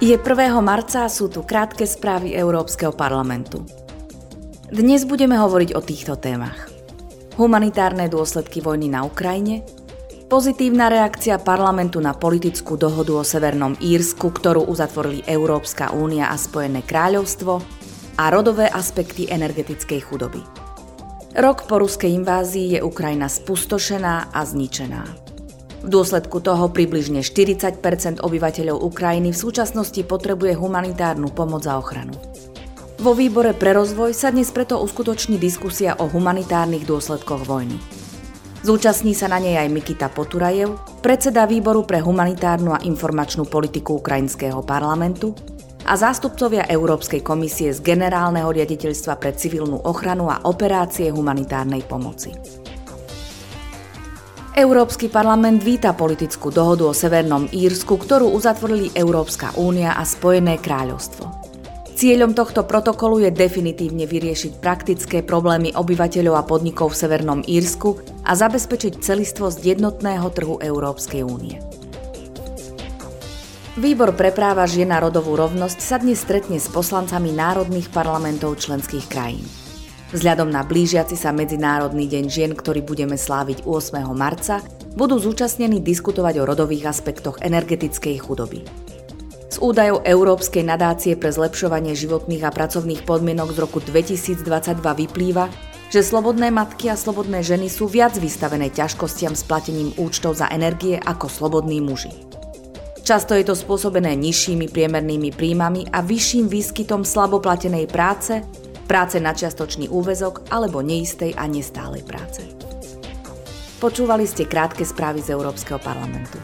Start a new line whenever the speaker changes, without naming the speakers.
Je 1. marca a sú tu krátke správy Európskeho parlamentu. Dnes budeme hovoriť o týchto témach. Humanitárne dôsledky vojny na Ukrajine, pozitívna reakcia parlamentu na politickú dohodu o Severnom Írsku, ktorú uzatvorili Európska únia a Spojené kráľovstvo a rodové aspekty energetickej chudoby. Rok po ruskej invázii je Ukrajina spustošená a zničená. V dôsledku toho približne 40% obyvateľov Ukrajiny v súčasnosti potrebuje humanitárnu pomoc a ochranu. Vo výbore pre rozvoj sa dnes preto uskutoční diskusia o humanitárnych dôsledkoch vojny. Zúčastní sa na nej aj Mikita Poturajev, predseda výboru pre humanitárnu a informačnú politiku Ukrajinského parlamentu a zástupcovia Európskej komisie z Generálneho riaditeľstva pre civilnú ochranu a operácie humanitárnej pomoci. Európsky parlament víta politickú dohodu o Severnom Írsku, ktorú uzatvorili Európska únia a Spojené kráľovstvo. Cieľom tohto protokolu je definitívne vyriešiť praktické problémy obyvateľov a podnikov v Severnom Írsku a zabezpečiť celistvosť jednotného trhu Európskej únie. Výbor pre práva žien a rodovú rovnosť sa dnes stretne s poslancami národných parlamentov členských krajín. Vzhľadom na blížiaci sa Medzinárodný deň žien, ktorý budeme sláviť 8. marca, budú zúčastnení diskutovať o rodových aspektoch energetickej chudoby. Z údajov Európskej nadácie pre zlepšovanie životných a pracovných podmienok z roku 2022 vyplýva, že slobodné matky a slobodné ženy sú viac vystavené ťažkostiam s platením účtov za energie ako slobodní muži. Často je to spôsobené nižšími priemernými príjmami a vyšším výskytom slaboplatenej práce, práce na čiastočný úvezok alebo neistej a nestálej práce. Počúvali ste krátke správy z Európskeho parlamentu.